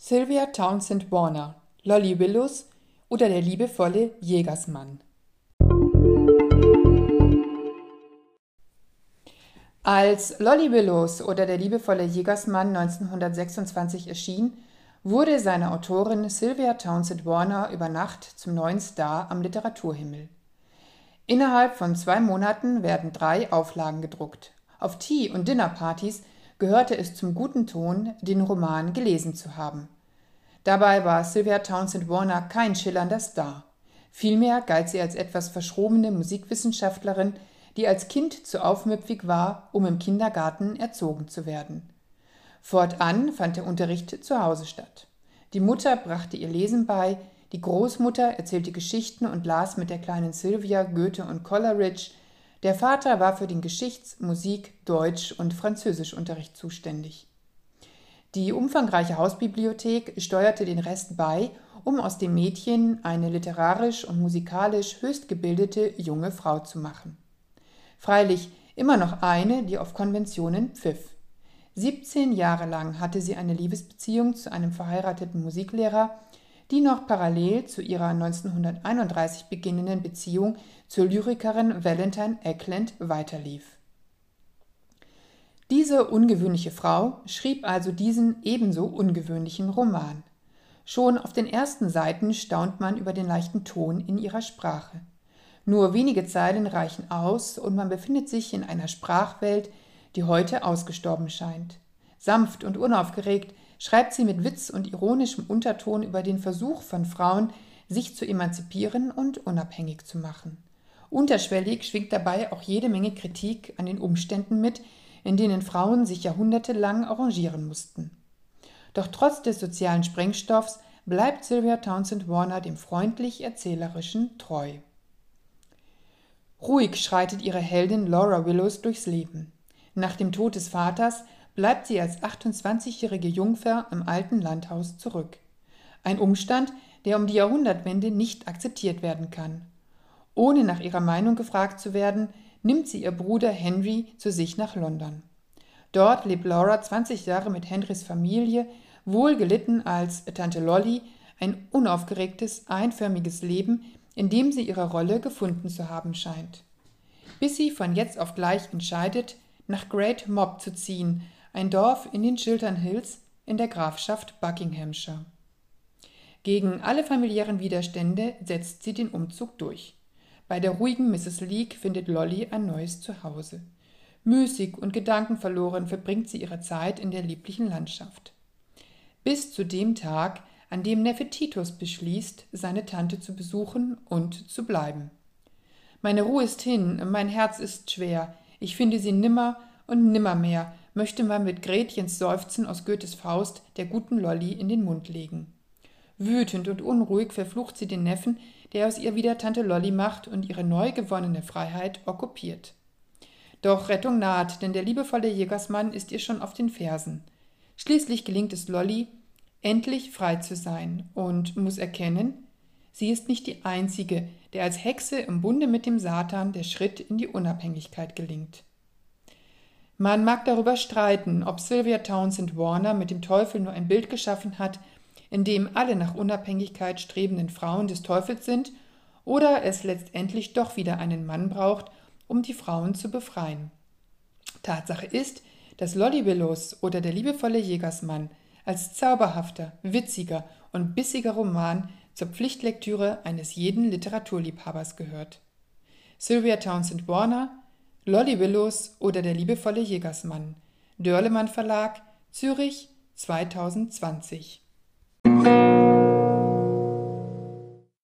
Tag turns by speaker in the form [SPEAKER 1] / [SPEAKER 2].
[SPEAKER 1] Sylvia Townsend Warner, Lolly Willows oder der liebevolle Jägersmann. Als Lolly Willows oder der liebevolle Jägersmann 1926 erschien, wurde seine Autorin Sylvia Townsend Warner über Nacht zum neuen Star am Literaturhimmel. Innerhalb von zwei Monaten werden drei Auflagen gedruckt. Auf Tea- und Dinnerpartys gehörte es zum guten Ton, den Roman gelesen zu haben. Dabei war Sylvia Townsend Warner kein schillernder Star. Vielmehr galt sie als etwas verschrobene Musikwissenschaftlerin, die als Kind zu aufmüpfig war, um im Kindergarten erzogen zu werden. Fortan fand der Unterricht zu Hause statt. Die Mutter brachte ihr Lesen bei, die Großmutter erzählte Geschichten und las mit der kleinen Sylvia Goethe und Coleridge, der Vater war für den Geschichts-, Musik-, Deutsch- und Französischunterricht zuständig. Die umfangreiche Hausbibliothek steuerte den Rest bei, um aus dem Mädchen eine literarisch und musikalisch höchst gebildete junge Frau zu machen. Freilich immer noch eine, die auf Konventionen pfiff. 17 Jahre lang hatte sie eine Liebesbeziehung zu einem verheirateten Musiklehrer, die noch parallel zu ihrer 1931 beginnenden Beziehung zur Lyrikerin Valentine Eckland weiterlief. Diese ungewöhnliche Frau schrieb also diesen ebenso ungewöhnlichen Roman. Schon auf den ersten Seiten staunt man über den leichten Ton in ihrer Sprache. Nur wenige Zeilen reichen aus und man befindet sich in einer Sprachwelt, die heute ausgestorben scheint. Sanft und unaufgeregt schreibt sie mit Witz und ironischem Unterton über den Versuch von Frauen, sich zu emanzipieren und unabhängig zu machen. Unterschwellig schwingt dabei auch jede Menge Kritik an den Umständen mit, in denen Frauen sich jahrhundertelang arrangieren mussten. Doch trotz des sozialen Sprengstoffs bleibt Sylvia Townsend Warner dem freundlich erzählerischen treu. Ruhig schreitet ihre Heldin Laura Willows durchs Leben. Nach dem Tod des Vaters bleibt sie als 28-jährige Jungfer im alten Landhaus zurück. Ein Umstand, der um die Jahrhundertwende nicht akzeptiert werden kann. Ohne nach ihrer Meinung gefragt zu werden, nimmt sie ihr Bruder Henry zu sich nach London. Dort lebt Laura 20 Jahre mit Henrys Familie, wohl gelitten als Tante Lolly, ein unaufgeregtes, einförmiges Leben, in dem sie ihre Rolle gefunden zu haben scheint. Bis sie von jetzt auf gleich entscheidet, nach Great Mob zu ziehen, ein Dorf in den Chiltern Hills in der Grafschaft Buckinghamshire. Gegen alle familiären Widerstände setzt sie den Umzug durch. Bei der ruhigen Mrs. Leake findet Lolly ein neues Zuhause. Müßig und gedankenverloren verbringt sie ihre Zeit in der lieblichen Landschaft. Bis zu dem Tag, an dem Neffe Titus beschließt, seine Tante zu besuchen und zu bleiben. Meine Ruhe ist hin, mein Herz ist schwer, ich finde sie nimmer und nimmermehr, möchte man mit Gretchens Seufzen aus Goethes Faust der guten Lolly in den Mund legen. Wütend und unruhig verflucht sie den Neffen, der aus ihr wieder Tante Lolly macht und ihre neu gewonnene Freiheit okkupiert. Doch Rettung naht, denn der liebevolle Jägersmann ist ihr schon auf den Fersen. Schließlich gelingt es Lolly, endlich frei zu sein und muss erkennen, sie ist nicht die einzige, der als Hexe im Bunde mit dem Satan der Schritt in die Unabhängigkeit gelingt. Man mag darüber streiten, ob Sylvia Townsend Warner mit dem Teufel nur ein Bild geschaffen hat, in dem alle nach Unabhängigkeit strebenden Frauen des Teufels sind, oder es letztendlich doch wieder einen Mann braucht, um die Frauen zu befreien. Tatsache ist, dass Lolly Willows oder der liebevolle Jägersmann als zauberhafter, witziger und bissiger Roman zur Pflichtlektüre eines jeden Literaturliebhabers gehört. Sylvia Townsend Warner, Lolly Willows oder der liebevolle Jägersmann, Dörlemann Verlag, Zürich 2020